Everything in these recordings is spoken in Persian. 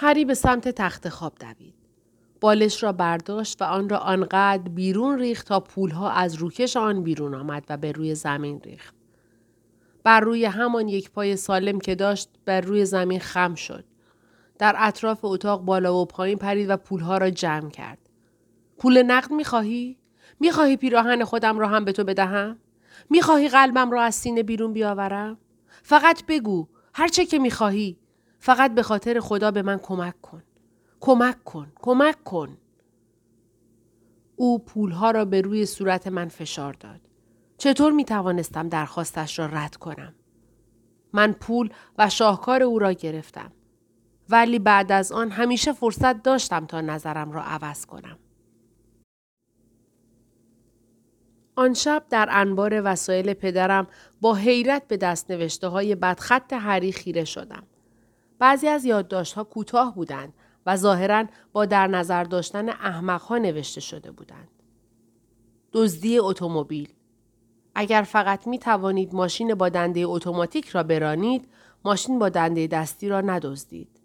هری به سمت تخت خواب دوید. بالش را برداشت و آن را آنقدر بیرون ریخت تا پولها از روکش آن بیرون آمد و به روی زمین ریخت. بر روی همان یک پای سالم که داشت بر روی زمین خم شد. در اطراف اتاق بالا و پایین پرید و پولها را جمع کرد. پول نقد می‌خواهی؟ می‌خواهی پیراهن خودم را هم به تو بدهم؟ می‌خواهی قلبم را از سینه بیرون بیاورم؟ فقط بگو هر چه که می‌خواهی فقط به خاطر خدا به من کمک کن. کمک کن. کمک کن. او پولها را به روی صورت من فشار داد. چطور می توانستم درخواستش را رد کنم؟ من پول و شاهکار او را گرفتم. ولی بعد از آن همیشه فرصت داشتم تا نظرم را عوض کنم. آن شب در انبار وسایل پدرم با حیرت به دست نوشته های بدخط هری خیره شدم. بعضی از یادداشتها کوتاه بودند و ظاهرا با در نظر داشتن احمقها نوشته شده بودند. دزدی اتومبیل اگر فقط می توانید ماشین با دنده اتوماتیک را برانید، ماشین با دنده دستی را ندزدید.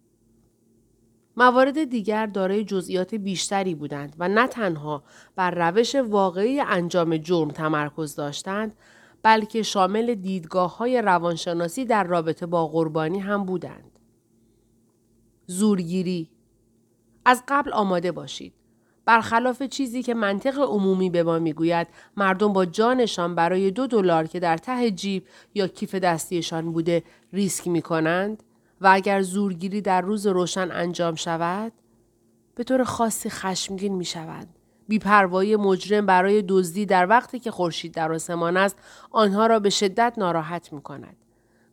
موارد دیگر دارای جزئیات بیشتری بودند و نه تنها بر روش واقعی انجام جرم تمرکز داشتند بلکه شامل دیدگاه های روانشناسی در رابطه با قربانی هم بودند. زورگیری از قبل آماده باشید. برخلاف چیزی که منطق عمومی به ما می‌گوید مردم با جانشان برای دو دلار که در ته جیب یا کیف دستیشان بوده ریسک می کنند و اگر زورگیری در روز روشن انجام شود به طور خاصی خشمگین می شود. بیپروایی مجرم برای دزدی در وقتی که خورشید در آسمان است آنها را به شدت ناراحت می کند.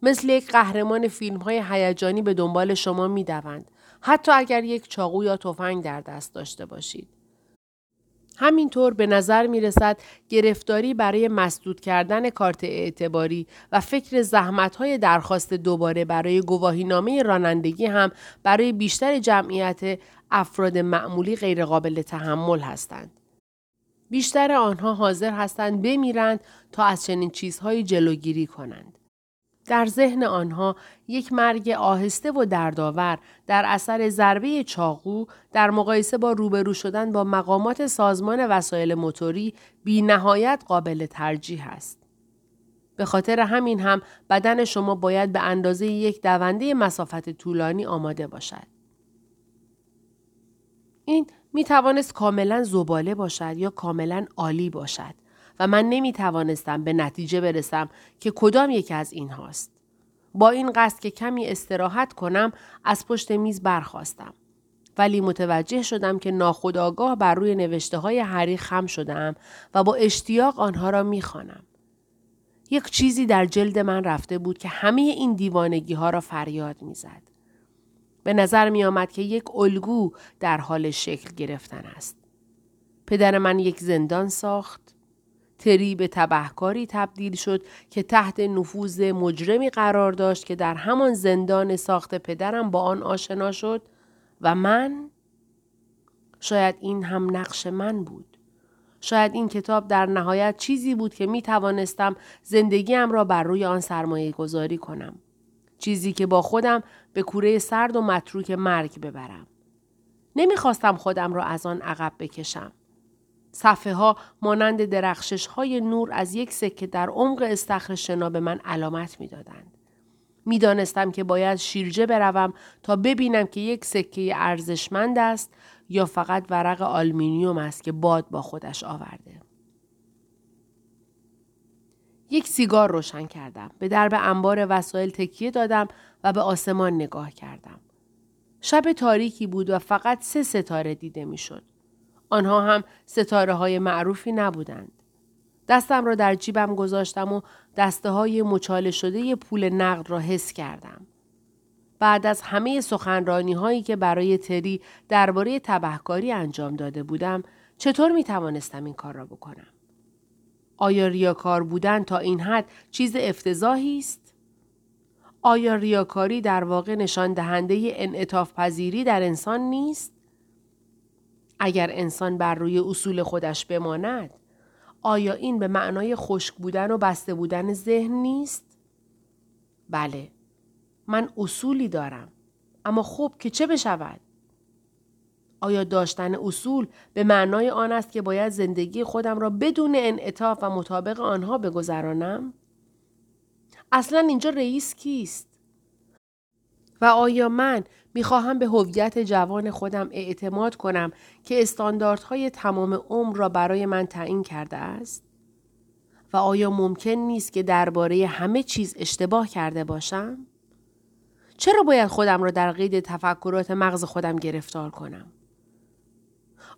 مثل یک قهرمان فیلم های هیجانی به دنبال شما می دوند. حتی اگر یک چاقو یا تفنگ در دست داشته باشید. همینطور به نظر می رسد گرفتاری برای مسدود کردن کارت اعتباری و فکر زحمت های درخواست دوباره برای گواهینامه رانندگی هم برای بیشتر جمعیت افراد معمولی غیرقابل تحمل هستند. بیشتر آنها حاضر هستند بمیرند تا از چنین چیزهایی جلوگیری کنند. در ذهن آنها یک مرگ آهسته و دردآور در اثر ضربه چاقو در مقایسه با روبرو شدن با مقامات سازمان وسایل موتوری بی نهایت قابل ترجیح است. به خاطر همین هم بدن شما باید به اندازه یک دونده مسافت طولانی آماده باشد. این می توانست کاملا زباله باشد یا کاملا عالی باشد. و من نمی توانستم به نتیجه برسم که کدام یکی از این هاست. با این قصد که کمی استراحت کنم از پشت میز برخواستم. ولی متوجه شدم که ناخداگاه بر روی نوشته های هری خم شدم و با اشتیاق آنها را می‌خوانم. یک چیزی در جلد من رفته بود که همه این دیوانگی ها را فریاد می‌زد. به نظر می آمد که یک الگو در حال شکل گرفتن است. پدر من یک زندان ساخت تری به تبهکاری تبدیل شد که تحت نفوذ مجرمی قرار داشت که در همان زندان ساخت پدرم با آن آشنا شد و من شاید این هم نقش من بود. شاید این کتاب در نهایت چیزی بود که می توانستم زندگیم را بر روی آن سرمایه گذاری کنم. چیزی که با خودم به کوره سرد و متروک مرگ ببرم. نمی‌خواستم خودم را از آن عقب بکشم. صفحه ها مانند درخشش های نور از یک سکه در عمق استخر شنا به من علامت می‌دادند. می‌دانستم که باید شیرجه بروم تا ببینم که یک سکه ارزشمند است یا فقط ورق آلمینیوم است که باد با خودش آورده. یک سیگار روشن کردم. به درب انبار وسایل تکیه دادم و به آسمان نگاه کردم. شب تاریکی بود و فقط سه ستاره دیده می‌شد. آنها هم ستاره های معروفی نبودند. دستم را در جیبم گذاشتم و دسته های مچاله شده پول نقد را حس کردم. بعد از همه سخنرانی هایی که برای تری درباره تبهکاری انجام داده بودم چطور می توانستم این کار را بکنم؟ آیا ریاکار بودن تا این حد چیز افتضاحی است؟ آیا ریاکاری در واقع نشان دهنده انعطاف پذیری در انسان نیست؟ اگر انسان بر روی اصول خودش بماند آیا این به معنای خشک بودن و بسته بودن ذهن نیست؟ بله من اصولی دارم اما خب که چه بشود؟ آیا داشتن اصول به معنای آن است که باید زندگی خودم را بدون انعطاف و مطابق آنها بگذرانم؟ اصلا اینجا رئیس کیست؟ و آیا من می‌خواهم به هویت جوان خودم اعتماد کنم که استانداردهای تمام عمر را برای من تعیین کرده است؟ و آیا ممکن نیست که درباره همه چیز اشتباه کرده باشم؟ چرا باید خودم را در قید تفکرات مغز خودم گرفتار کنم؟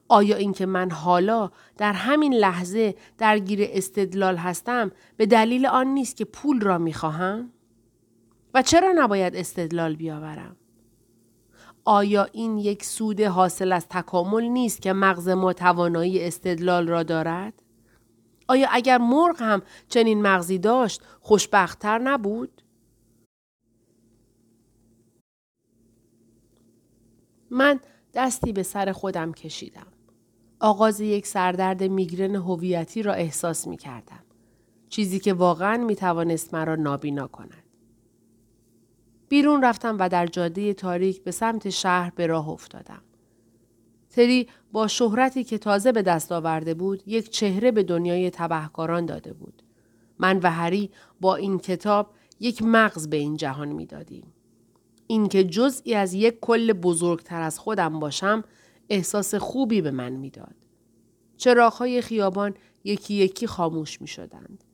آیا اینکه من حالا در همین لحظه درگیر استدلال هستم به دلیل آن نیست که پول را می‌خواهم؟ و چرا نباید استدلال بیاورم؟ آیا این یک سود حاصل از تکامل نیست که مغز ما توانایی استدلال را دارد؟ آیا اگر مرغ هم چنین مغزی داشت خوشبختتر نبود؟ من دستی به سر خودم کشیدم. آغاز یک سردرد میگرن هویتی را احساس می کردم. چیزی که واقعا می توانست مرا نابینا کند. بیرون رفتم و در جاده تاریک به سمت شهر به راه افتادم. تری با شهرتی که تازه به دست آورده بود یک چهره به دنیای تبهکاران داده بود. من و هری با این کتاب یک مغز به این جهان می‌دادیم. اینکه جزئی از یک کل بزرگتر از خودم باشم احساس خوبی به من می‌داد. چراغهای خیابان یکی یکی خاموش می شدند.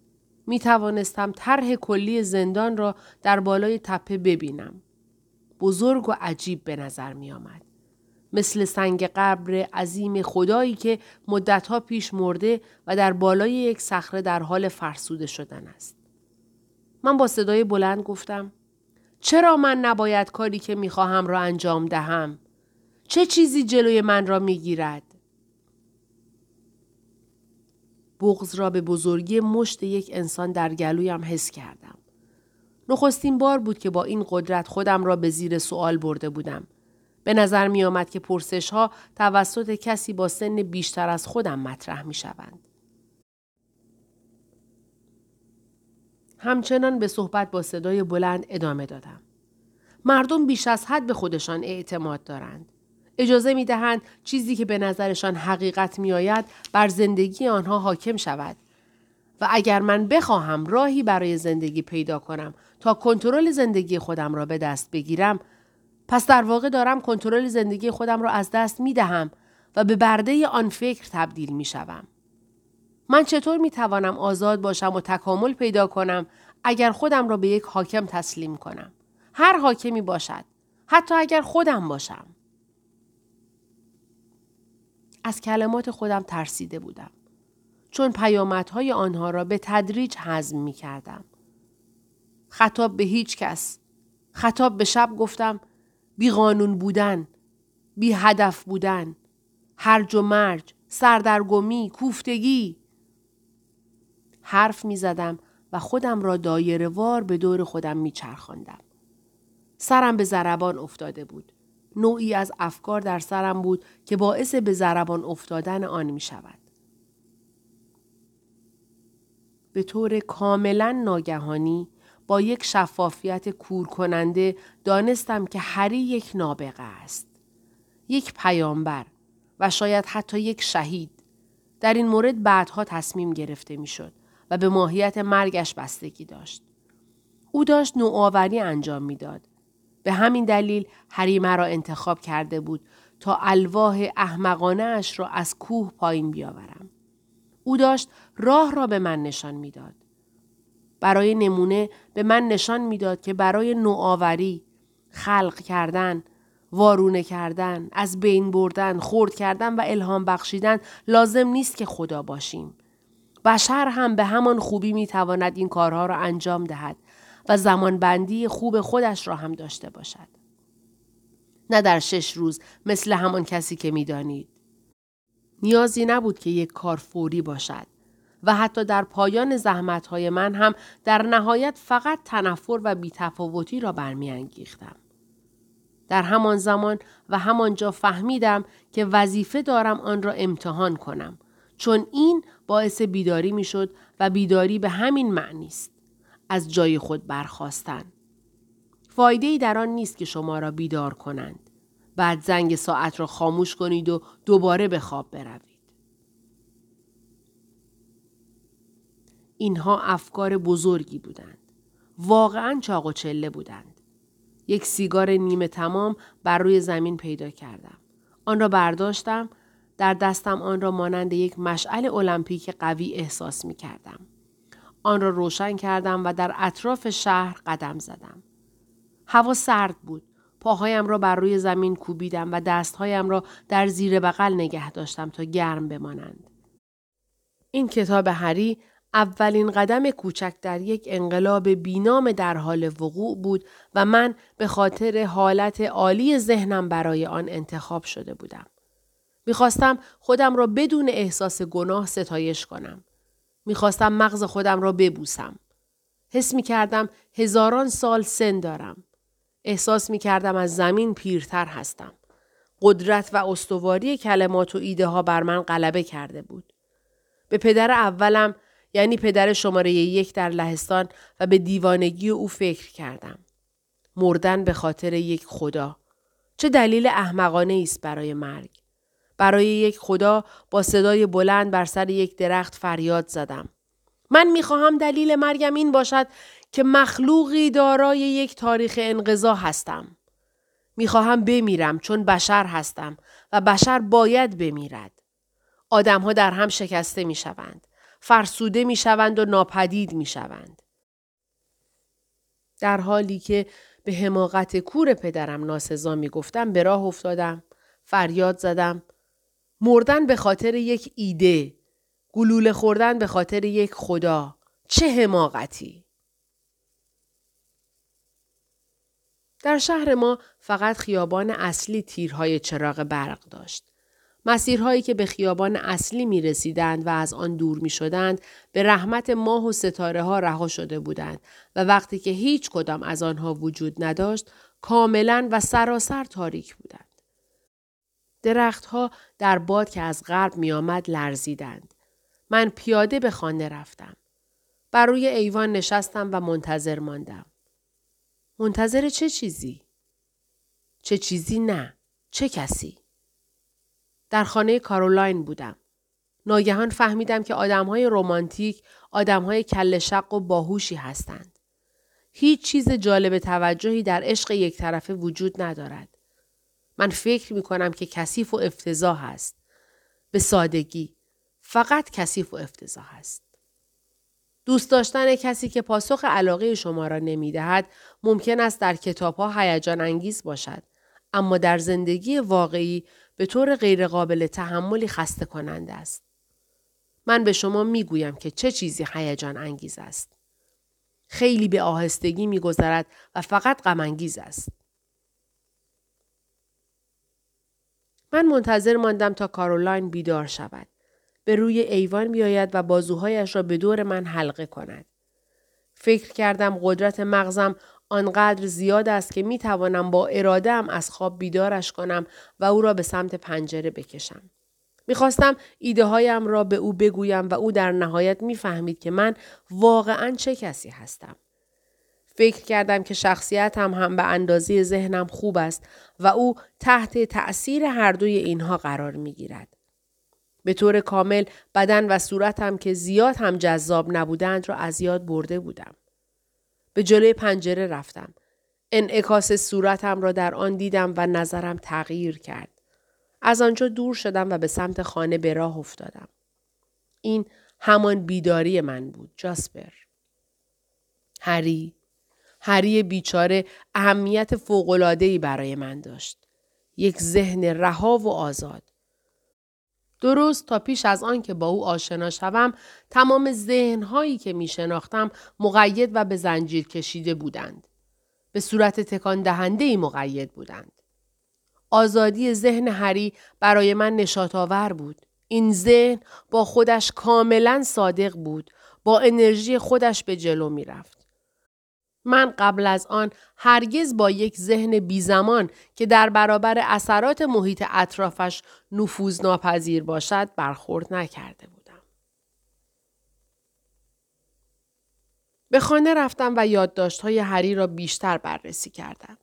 می توانستم طرح کلی زندان را در بالای تپه ببینم. بزرگ و عجیب به نظر می آمد. مثل سنگ قبر عظیم خدایی که مدتها پیش مرده و در بالای یک صخره در حال فرسوده شدن است. من با صدای بلند گفتم چرا من نباید کاری که می‌خواهم را انجام دهم؟ چه چیزی جلوی من را می‌گیرد؟ بغز را به بزرگی مشت یک انسان در گلویم حس کردم. نخستین بار بود که با این قدرت خودم را به زیر سوال برده بودم. به نظر می آمد که پرسش ها توسط کسی با سن بیشتر از خودم مطرح می شوند. همچنان به صحبت با صدای بلند ادامه دادم. مردم بیش از حد به خودشان اعتماد دارند. اجازه می دهند چیزی که به نظرشان حقیقت می آید بر زندگی آنها حاکم شود. و اگر من بخواهم راهی برای زندگی پیدا کنم تا کنترل زندگی خودم را به دست بگیرم پس در واقع دارم کنترل زندگی خودم را از دست می دهم و به برده آن فکر تبدیل می شوم. من چطور می توانم آزاد باشم و تکامل پیدا کنم اگر خودم را به یک حاکم تسلیم کنم؟ هر حاکمی باشد. حتی اگر خودم باشم. از کلمات خودم ترسیده بودم. چون پیامدهای آنها را به تدریج هضم می کردم. خطاب به هیچ کس. خطاب به شب گفتم بی قانون بودن. بی هدف بودن. هرج و مرج. سردرگمی. کوفتگی. حرف می زدم و خودم را دایره وار به دور خودم می چرخاندم. سرم به زربان افتاده بود. نوعی از افکار در سرم بود که باعث به زربان افتادن آن می شود. به طور کاملا ناگهانی با یک شفافیت کور کننده دانستم که هری یک نابغه است. یک پیامبر و شاید حتی یک شهید. در این مورد بعدها تصمیم گرفته می‌شد و به ماهیت مرگش بستگی داشت. او داشت نوآوری انجام می‌داد به همین دلیل هری مرا انتخاب کرده بود تا الواح احمقانه اش را از کوه پایین بیاورم. او داشت راه را به من نشان می‌داد. برای نمونه به من نشان می‌داد که برای نوآوری، خلق کردن، وارونه کردن، از بین بردن، خورد کردن و الهام بخشیدن لازم نیست که خدا باشیم. بشر هم به همان خوبی می‌تواند این کارها را انجام دهد و زمانبندی خوب خودش را هم داشته باشد. نه در شش روز مثل همان کسی که می‌دانید. نیازی نبود که یک کار فوری باشد و حتی در پایان زحمتهای من هم در نهایت فقط تنفر و بیتفاوتی را برمیانگیختم. در همان زمان و همانجا فهمیدم که وظیفه دارم آن را امتحان کنم چون این باعث بیداری می‌شد و بیداری به همین معنی است. از جای خود برخواستن. فایده در آن نیست که شما را بیدار کنند. بعد زنگ ساعت را خاموش کنید و دوباره به خواب بروید. اینها افکار بزرگی بودند. واقعا چاق و چله بودند. یک سیگار نیمه تمام بر روی زمین پیدا کردم. آن را برداشتم در دستم آن را مانند یک مشعل المپیک قوی احساس می کردم. آن را روشن کردم و در اطراف شهر قدم زدم. هوا سرد بود. پاهایم را بر روی زمین کوبیدم و دستهایم را در زیر بغل نگه داشتم تا گرم بمانند. این کتاب هری اولین قدم کوچک در یک انقلاب بینام در حال وقوع بود و من به خاطر حالت عالی ذهنم برای آن انتخاب شده بودم. می‌خواستم خودم را بدون احساس گناه ستایش کنم. می‌خواستم مغز خودم را ببوسم. حس می کردم هزاران سال سن دارم. احساس می کردم از زمین پیرتر هستم. قدرت و استواری کلمات و ایده ها بر من غلبه کرده بود. به پدر اولم یعنی پدر شماره یک در لهستان و به دیوانگی او فکر کردم. مردن به خاطر یک خدا. چه دلیل احمقانه است برای مرگ. برای یک خدا با صدای بلند بر سر یک درخت فریاد زدم. من می‌خواهم دلیل مرگم این باشد که مخلوقی دارای یک تاریخ انقضا هستم. می‌خواهم بمیرم چون بشر هستم و بشر باید بمیرد. آدمها در هم شکسته می‌شوند. فرسوده می‌شوند و ناپدید می‌شوند. در حالی که به حماقت کور پدرم ناسزا می‌گفتم به راه افتادم. فریاد زدم. مردن به خاطر یک ایده. گلوله خوردن به خاطر یک خدا. چه حماقتی! در شهر ما فقط خیابان اصلی تیرهای چراغ برق داشت. مسیرهایی که به خیابان اصلی می رسیدند و از آن دور می شدند به رحمت ماه و ستاره ها رها شده بودند و وقتی که هیچ کدام از آنها وجود نداشت کاملا و سراسر تاریک بودند. درختها در باد که از غرب می آمد لرزیدند. من پیاده به خانه رفتم. بر روی ایوان نشستم و منتظر ماندم. منتظر چه چیزی؟ چه چیزی نه. چه کسی؟ در خانه کارولاین بودم. ناگهان فهمیدم که آدمهای رمانتیک آدمهای کل شق و باهوشی هستند. هیچ چیز جالب توجهی در عشق یک طرفه وجود ندارد. من فکر می کنم که کثیف و افتضاح است. به سادگی. فقط کثیف و افتضاح است. دوست داشتن کسی که پاسخ علاقه شما را نمی دهد ممکن است در کتاب ها هیجان انگیز باشد. اما در زندگی واقعی به طور غیرقابل تحملی خسته کننده است. من به شما می گویم که چه چیزی هیجان انگیز است. خیلی به آهستگی می گذرد و فقط غم انگیز است. من منتظر ماندم تا کارولاین بیدار شود. به روی ایوان بیاید و بازوهایش را به دور من حلقه کند. فکر کردم قدرت مغزم آنقدر زیاد است که می توانم با ارادم از خواب بیدارش کنم و او را به سمت پنجره بکشم. می‌خواستم ایده هایم را به او بگویم و او در نهایت می‌فهمید که من واقعا چه کسی هستم. فکر کردم که شخصیتم هم به اندازه ذهنم خوب است و او تحت تأثیر هر دوی اینها قرار می گیرد. به طور کامل بدن و صورتم که زیاد هم جذاب نبودند را از یاد برده بودم. به جلوی پنجره رفتم. انعکاس صورتم را در آن دیدم و نظرم تغییر کرد. از آنجا دور شدم و به سمت خانه به راه افتادم. این همان بیداری من بود جاسپر. هری هری بیچاره اهمیت فوقلادهی برای من داشت. یک ذهن رها و آزاد. درست تا پیش از آن که با او آشنا شوم تمام ذهنهایی که می شناختم مقید و به زنجیر کشیده بودند. به صورت تکان دهنده مقید بودند. آزادی ذهن هری برای من نشات آور بود. این ذهن با خودش کاملا صادق بود. با انرژی خودش به جلو می رفت. من قبل از آن هرگز با یک ذهن بیزمان که در برابر اثرات محیط اطرافش نفوذ ناپذیر باشد برخورد نکرده بودم. به خانه رفتم و یادداشت‌های هری را بیشتر بررسی کردم.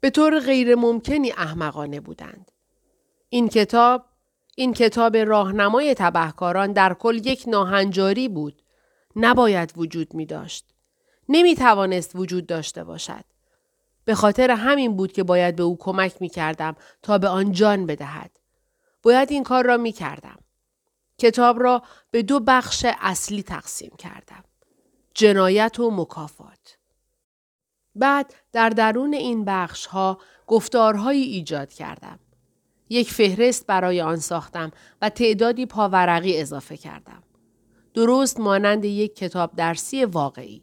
به طور غیر ممکنی احمقانه بودند. این کتاب این کتاب راهنمای تبهکاران در کل یک ناهنجاری بود. نباید وجود می داشت. نمی توانست وجود داشته باشد. به خاطر همین بود که باید به او کمک می کردم تا به آن جان بدهد. باید این کار را می کردم. کتاب را به دو بخش اصلی تقسیم کردم. جنایت و مکافات. بعد در درون این بخش ها گفتارهایی ایجاد کردم. یک فهرست برای آن ساختم و تعدادی پاورقی اضافه کردم. درست مانند یک کتاب درسی واقعی.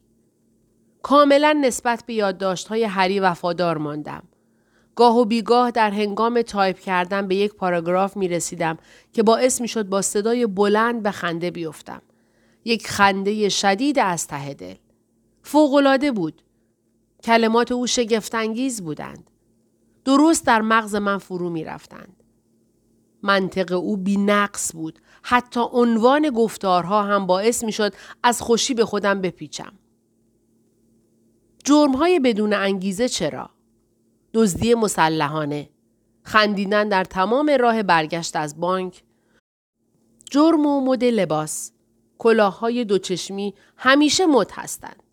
کاملا نسبت به یادداشت‌های هری وفادار ماندم. گاه و بیگاه در هنگام تایپ کردن به یک پاراگراف می رسیدم که باعث می شد با صدای بلند به خنده بیفتم. یک خنده شدید از ته دل. فوقلاده بود. کلمات او شگفتانگیز بودند. درست در مغز من فرو می رفتند. منطق او بی نقص بود. حتی عنوان گفتارها هم باعث می شد از خوشی به خودم بپیچم. جرمهای بدون انگیزه چرا؟ دزدی مسلحانه، خندیدن در تمام راه برگشت از بانک، جرم و مد لباس، کلاههای دوچشمی همیشه مد هستند.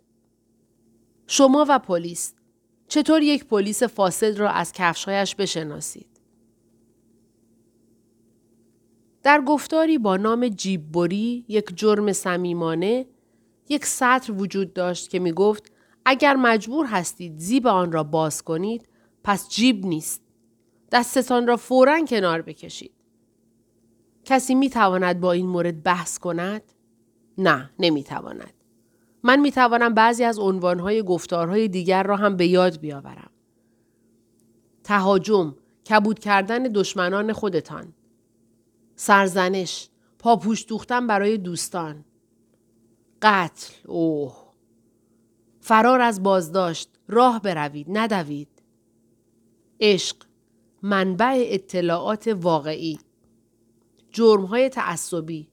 شما و پلیس چطور یک پلیس فاسد را از کفشهایش بشناسید؟ در گفتاری با نام جیببری یک جرم صمیمانه یک سطر وجود داشت که می گفت اگر مجبور هستید زیب آن را باز کنید پس جیب نیست. دستتان را فورا کنار بکشید. کسی می تواند با این مورد بحث کند؟ نه، نمی تواند. من می توانم بعضی از عنوانهای گفتارهای دیگر را هم به یاد بیاورم. تهاجم، کبود کردن دشمنان خودتان. سرزنش، پاپوش دوختن برای دوستان. قتل، اوه. فرار از بازداشت، راه بروید، ندوید. عشق منبع اطلاعات واقعی. جرمهای تعصبی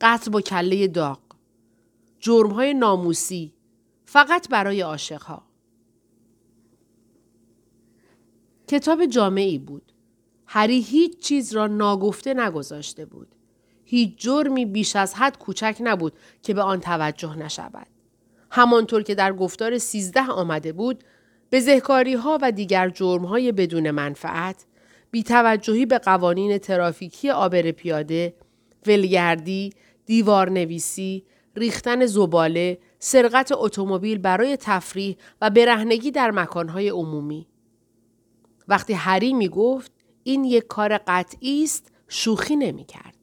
قتل با کله داغ. جرمهای ناموسی فقط برای عاشقها. کتاب جامعی بود. هری هیچ چیز را ناگفته نگذاشته بود. هیچ جرمی بیش از حد کوچک نبود که به آن توجه نشود. همانطور که در گفتار سیزده آمده بود بزهکاری ها و دیگر جرم های بدون منفعت، بیتوجهی به قوانین ترافیکی آبر پیاده، ولگردی، دیوار نویسی، ریختن زباله، سرقت اتومبیل برای تفریح و برهنگی در مکانهای عمومی. وقتی هری می گفت این یک کار قطعی است شوخی نمی کرد.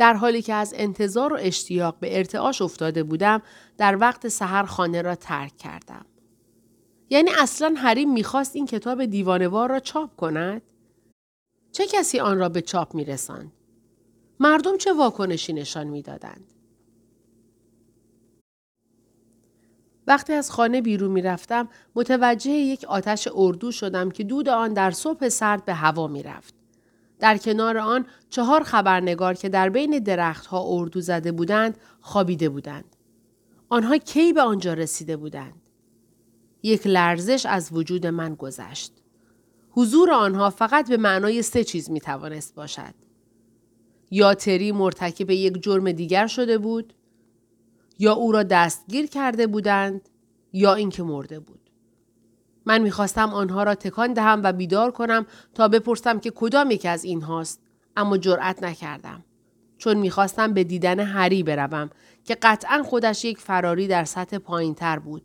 در حالی که از انتظار و اشتیاق به ارتعاش افتاده بودم در وقت سحر خانه را ترک کردم. یعنی اصلا حریم می‌خواست این کتاب دیوانوار را چاپ کند؟ چه کسی آن را به چاپ میرساند؟ مردم چه واکنشی نشان می‌دادند؟ وقتی از خانه بیرون می‌رفتم متوجه یک آتش اردو شدم که دود آن در صبح سرد به هوا می‌رفت. در کنار آن چهار خبرنگار که در بین درختها اردو زده بودند خوابیده بودند. آنها کی به آنجا رسیده بودند؟ یک لرزش از وجود من گذشت. حضور آنها فقط به معنای سه چیز می توانست باشد. یا تری مرتکب یک جرم دیگر شده بود، یا او را دستگیر کرده بودند، یا اینکه مرده بود. من می‌خواستم آنها را تکان دهم و بیدار کنم تا بپرسم که کدام یکی از این هاست اما جرأت نکردم. چون می‌خواستم به دیدن هری بروم که قطعا خودش یک فراری در سطح پایین تر بود.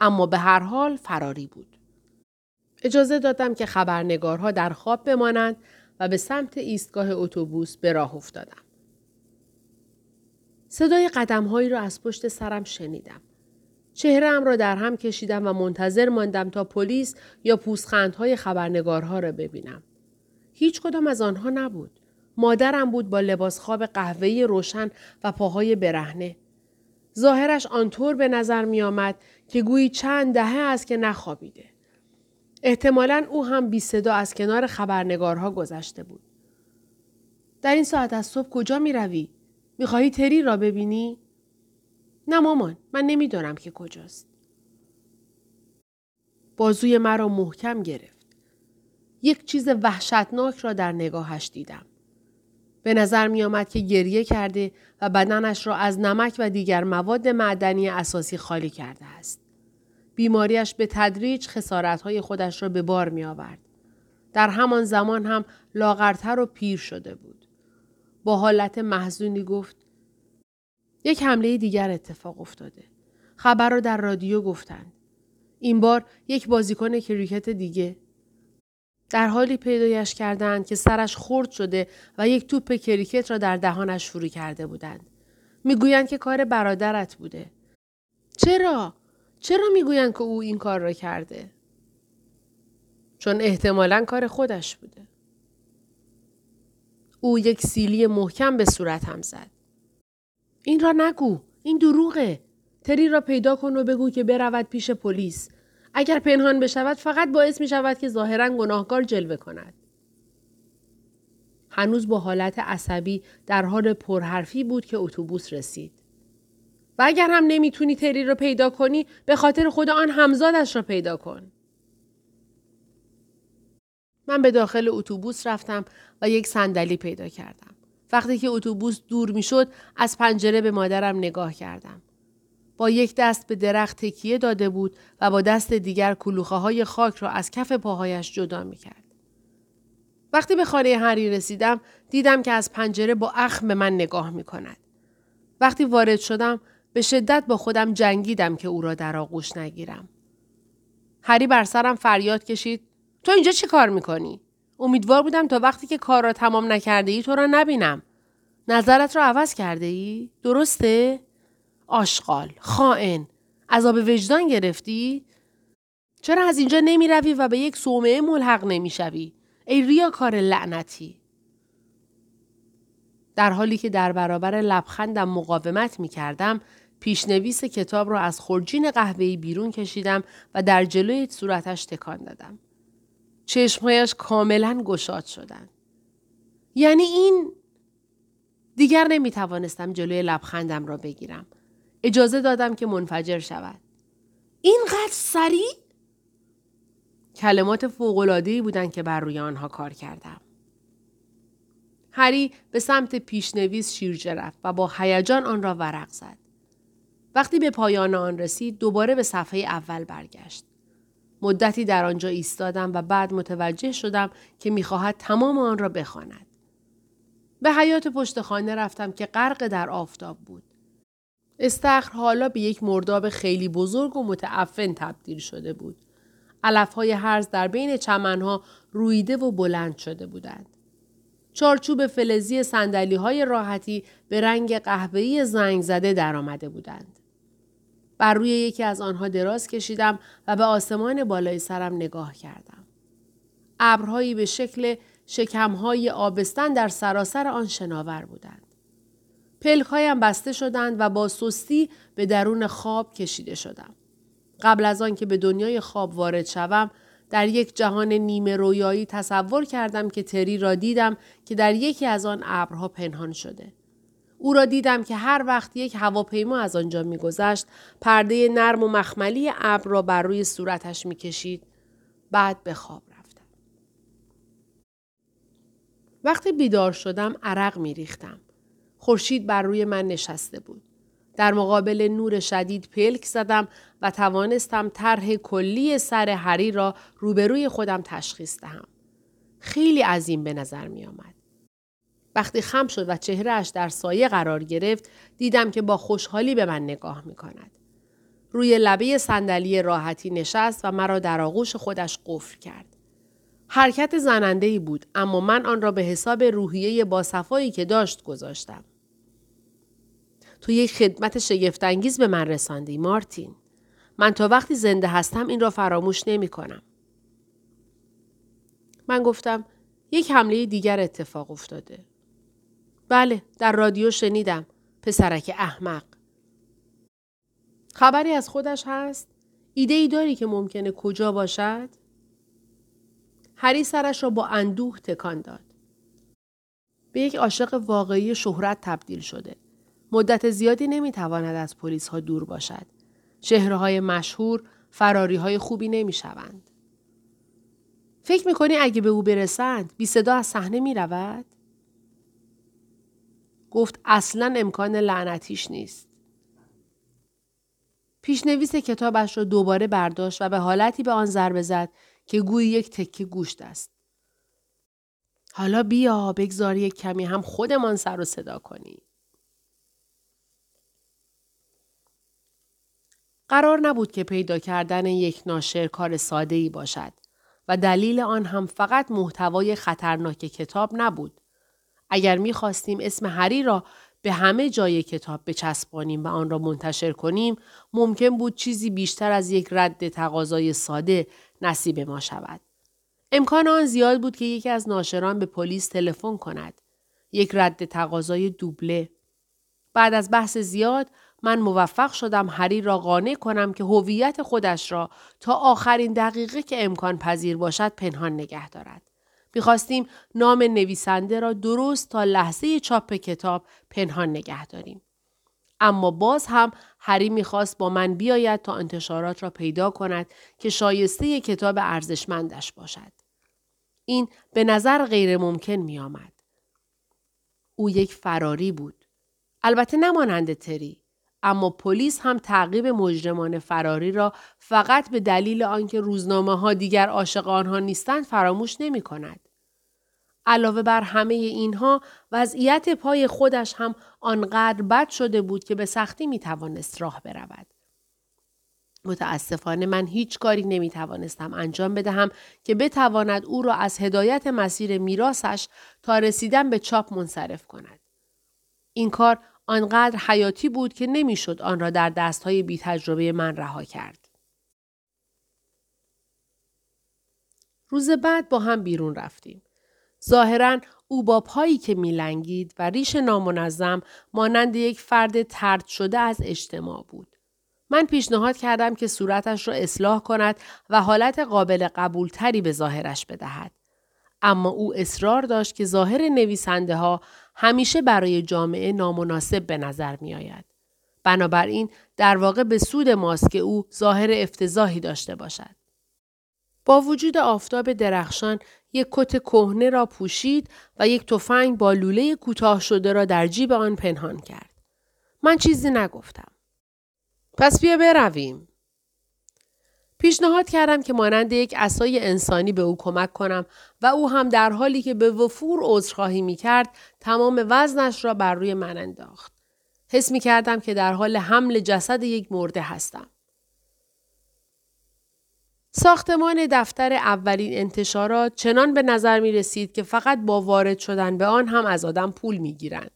اما به هر حال فراری بود. اجازه دادم که خبرنگارها در خواب بمانند و به سمت ایستگاه اتوبوس به راه افتادم. صدای قدمهایی را از پشت سرم شنیدم. چهرم را در هم کشیدم و منتظر ماندم تا پلیس یا پوسخندهای خبرنگارها را ببینم. هیچ کدام از آنها نبود. مادرم بود با لباس خواب قهوه‌ای روشن و پاهای برهنه. ظاهرش آنطور به نظر می آمد که گویی چند دهه است که نخوابیده. احتمالا او هم بی صدا از کنار خبرنگارها گذشته بود. در این ساعت از صبح کجا می روی؟ می خواهی تری را ببینی؟ نه مامان من نمی‌دانم که کجاست. بازوی مرا محکم گرفت. یک چیز وحشتناک را در نگاهش دیدم. به نظر می آمد که گریه کرده و بدنش را از نمک و دیگر مواد معدنی اساسی خالی کرده است. بیماریش به تدریج خسارتهای خودش را به بار می آورد. در همان زمان هم لاغرتر و پیر شده بود. با حالت محزونی گفت یک حمله دیگر اتفاق افتاده. خبر را در رادیو گفتند. این بار یک بازیکن کریکت دیگه در حالی پیدایش کردند که سرش خرد شده و یک توپ کریکت را در دهانش فرو کرده بودند. می‌گویند که کار برادرت بوده. چرا؟ چرا می‌گویند که او این کار را کرده؟ چون احتمالا کار خودش بوده. او یک سیلی محکم به صورتم زد. این را نگو. این دروغه. تری را پیدا کن و بگو که برود پیش پلیس. اگر پنهان بشود فقط باعث می شود که ظاهرا گناهکار جلوه کند. هنوز با حالت عصبی در حال پرحرفی بود که اتوبوس رسید. و اگر هم نمی‌تونی تری را پیدا کنی به خاطر خود آن همزادش را پیدا کن. من به داخل اتوبوس رفتم و یک صندلی پیدا کردم. وقتی که اتوبوس دور می‌شد از پنجره به مادرم نگاه کردم. با یک دست به درخت تکیه داده بود و با دست دیگر کلوخه های خاک را از کف پاهایش جدا می کرد. وقتی به خانه هری رسیدم دیدم که از پنجره با اخم به من نگاه می کند. وقتی وارد شدم به شدت با خودم جنگیدم که او را در آغوش نگیرم. هری بر سرم فریاد کشید تو اینجا چی کار می‌کنی؟ امیدوار بودم تا وقتی که کار را تمام نکرده ای تو را نبینم. نظرت را عوض کرده ای؟ درسته؟ آشغال، خائن، عذاب وجدان گرفتی؟ چرا از اینجا نمی روی و به یک صومعه ملحق نمی شوی؟ ای ریاکار لعنتی. در حالی که در برابر لبخندم مقاومت می کردم، پیشنویس کتاب را از خورجین قهوه‌ای بیرون کشیدم و در جلوی صورتش تکان دادم. چشمهایش کاملا گشاد شدند. یعنی این دیگر نمی توانستم جلوی لبخندم را بگیرم. اجازه دادم که منفجر شود. اینقدر سریع؟ کلمات فوقلادهی بودند که بر روی آنها کار کردم. هری به سمت پیشنویس شیرجه رفت و با هیجان آن را ورق زد. وقتی به پایان آن رسید دوباره به صفحه اول برگشت. مدتی در آنجا ایستادم و بعد متوجه شدم که می‌خواهد تمام آن را بخواند. به حیات پشت خانه رفتم که غرق در آفتاب بود. استخر حالا به یک مرداب خیلی بزرگ و متعفن تبدیل شده بود. علفهای هرز در بین چمنها رویده و بلند شده بودند. چارچوب فلزی سندلی های راحتی به رنگ قهوه‌ای زنگ زده در آمده بودند. بر روی یکی از آنها دراز کشیدم و به آسمان بالای سرم نگاه کردم. ابرهایی به شکل شکمهای آبستن در سراسر آن شناور بودند. پلکهایم بسته شدند و با سستی به درون خواب کشیده شدم. قبل از آن که به دنیای خواب وارد شوم در یک جهان نیمه رویایی تصور کردم که تری را دیدم که در یکی از آن ابرها پنهان شده. او را دیدم که هر وقت یک هواپیما از آنجا میگذشت پرده نرم و مخملی ابر را بر روی صورتش می‌کشید. بعد به خواب رفتم. وقتی بیدار شدم عرق میریختم. خورشید بر روی من نشسته بود. در مقابل نور شدید پلک زدم و توانستم طرح کلی سر هری را روبروی خودم تشخیص دهم. خیلی عظیم به نظر می آمد. وقتی خم شد و چهرهش در سایه قرار گرفت دیدم که با خوشحالی به من نگاه می کند. روی لبه صندلی راحتی نشست و مرا در آغوش خودش قفل کرد. حرکت زننده ای بود اما من آن را به حساب روحیه باصفایی که داشت گذاشتم. تو یک خدمت شگفتانگیز به من رساندی مارتین. من تا وقتی زنده هستم این را فراموش نمی کنم. من گفتم یک حمله دیگر اتفاق افتاده. بله در رادیو شنیدم پسرک احمق خبری از خودش هست ایده ای داری که ممکنه کجا باشد هری سرش را با اندوه تکان داد به یک عاشق واقعی شهرت تبدیل شده مدت زیادی نمی‌تواند از پلیس ها دور باشد. شهرهای مشهور فراری های خوبی نمی شوند. فکر می کنی اگه به او برسند بی صدا از صحنه می رود؟ گفت اصلا امکان لعنتیش نیست. پیشنویس کتابش را دوباره برداشت و به حالتی به آن ضربه زد که گویی یک تکه گوشت است. حالا بیا بگذار یک کمی هم خودمان سر و صدا کنیم. قرار نبود که پیدا کردن یک ناشر کار ساده ای باشد و دلیل آن هم فقط محتوای خطرناک کتاب نبود. اگر می خواستیم اسم هری را به همه جای کتاب بچسبانیم و آن را منتشر کنیم ممکن بود چیزی بیشتر از یک رد تقاضای ساده نصیب ما شود. امکان آن زیاد بود که یکی از ناشران به پلیس تلفن کند. یک رد تقاضای دوبله. بعد از بحث زیاد من موفق شدم هری را قانع کنم که هویت خودش را تا آخرین دقیقه که امکان پذیر باشد پنهان نگه دارد. می‌خواستیم نام نویسنده را درست تا لحظه چاپ کتاب پنهان نگه داریم. اما باز هم هری می‌خواست با من بیاید تا انتشارات را پیدا کند که شایسته کتاب ارزشمندش باشد. این به نظر غیر ممکن می آمد. او یک فراری بود. البته نمانند تری. اما پلیس هم تعقیب مجرمان فراری را فقط به دلیل آنکه روزنامه ها دیگر عاشق آنها نیستند فراموش نمی کند. علاوه بر همه اینها وضعیت پای خودش هم آنقدر بد شده بود که به سختی می توانست راه برود. متاسفانه من هیچ کاری نمی توانستم انجام بدهم که بتواند او را از هدایت مسیر میراسش تا رسیدن به چاپ منصرف کند. این کار آنقدر حیاتی بود که نمی‌شد آن را در دستهای بی تجربه من رها کرد. روز بعد با هم بیرون رفتیم. ظاهرا او با پایی که میلنگید و ریش نامنظم مانند یک فرد ترد شده از اجتماع بود. من پیشنهاد کردم که صورتش را اصلاح کند و حالت قابل قبولتری به ظاهرش بدهد. اما او اصرار داشت که ظاهر نویسنده ها همیشه برای جامعه نامناسب به نظر می آید. بنابراین در واقع به سود ماست که او ظاهر افتضاحی داشته باشد. با وجود آفتاب درخشان یک کت کهنه را پوشید و یک تفنگ با لوله کوتاه شده را در جیب آن پنهان کرد. من چیزی نگفتم. پس بیا برویم. پیشنهاد کردم که مانند یک اسای انسانی به او کمک کنم و او هم در حالی که به وفور عذرخواهی می کرد تمام وزنش را بر روی من انداخت. حس می کردم که در حال حمل جسد یک مرده هستم. ساختمان دفتر اولین انتشارات چنان به نظر می رسید که فقط با وارد شدن به آن هم از آدم پول می گیرند.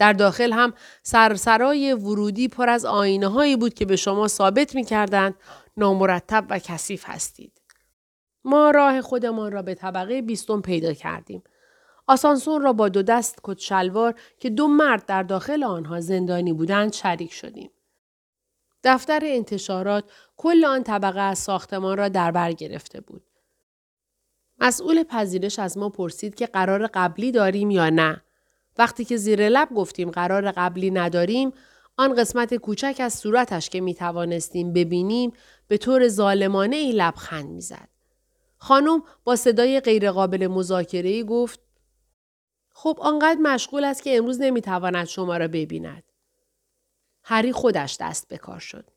در داخل هم سرسرای ورودی پر از آینه هایی بود که به شما ثابت می کردند نامرتب و کثیف هستید. ما راه خودمان را به طبقه بیستم پیدا کردیم. آسانسور را با دو دست کت شلوار که دو مرد در داخل آنها زندانی بودند شریک شدیم. دفتر انتشارات کل آن طبقه از ساختمان را در بر گرفته بود. مسئول پذیرش از ما پرسید که قرار قبلی داریم یا نه. وقتی که زیر لب گفتیم قرار قبلی نداریم، آن قسمت کوچک از صورتش که می توانستیم ببینیم به طور ظالمانه ای لبخند می‌زد. خانم با صدای غیرقابل مذاکره گفت خب آنقدر مشغول است که امروز نمی‌تواند شما را ببیند. هری خودش دست به کار شد.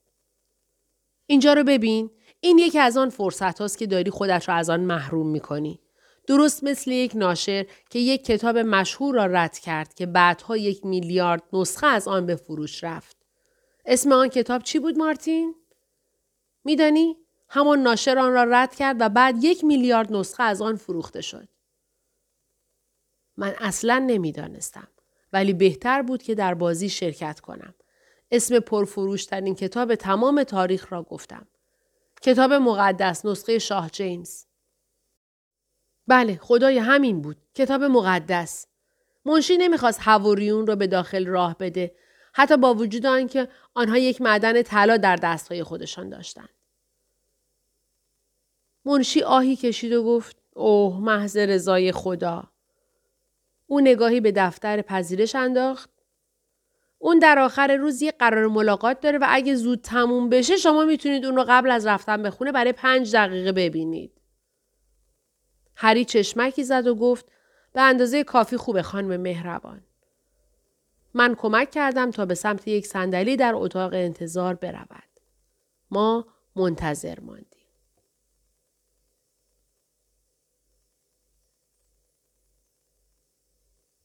اینجا رو ببین. این یکی از آن فرصت هاست که داری خودت را از آن محروم می‌کنی. درست مثل یک ناشر که یک کتاب مشهور را رد کرد که بعدها یک میلیارد نسخه از آن به فروش رفت. اسم آن کتاب چی بود مارتین؟ میدانی؟ همان ناشر آن را رد کرد و بعد یک میلیارد نسخه از آن فروخته شد. من اصلا نمی‌دانستم ولی بهتر بود که در بازی شرکت کنم. اسم پرفروشترین کتاب تمام تاریخ را گفتم. کتاب مقدس نسخه شاه جیمز. بله خدای همین بود. کتاب مقدس. منشی نمی‌خواست هوریون را به داخل راه بده حتی با وجود آنکه آنها یک معدن طلا در دستهای خودشان داشتند. منشی آهی کشید و گفت اوه محض رضای خدا. او نگاهی به دفتر پذیرش انداخت اون در آخر روز یه قرار ملاقات داره و اگه زود تموم بشه شما می‌تونید اون رو قبل از رفتن به خونه برای پنج دقیقه ببینید. هری چشمکی زد و گفت به اندازه کافی خوبه خانم مهربان. من کمک کردم تا به سمت یک صندلی در اتاق انتظار برود. ما منتظر ماندیم.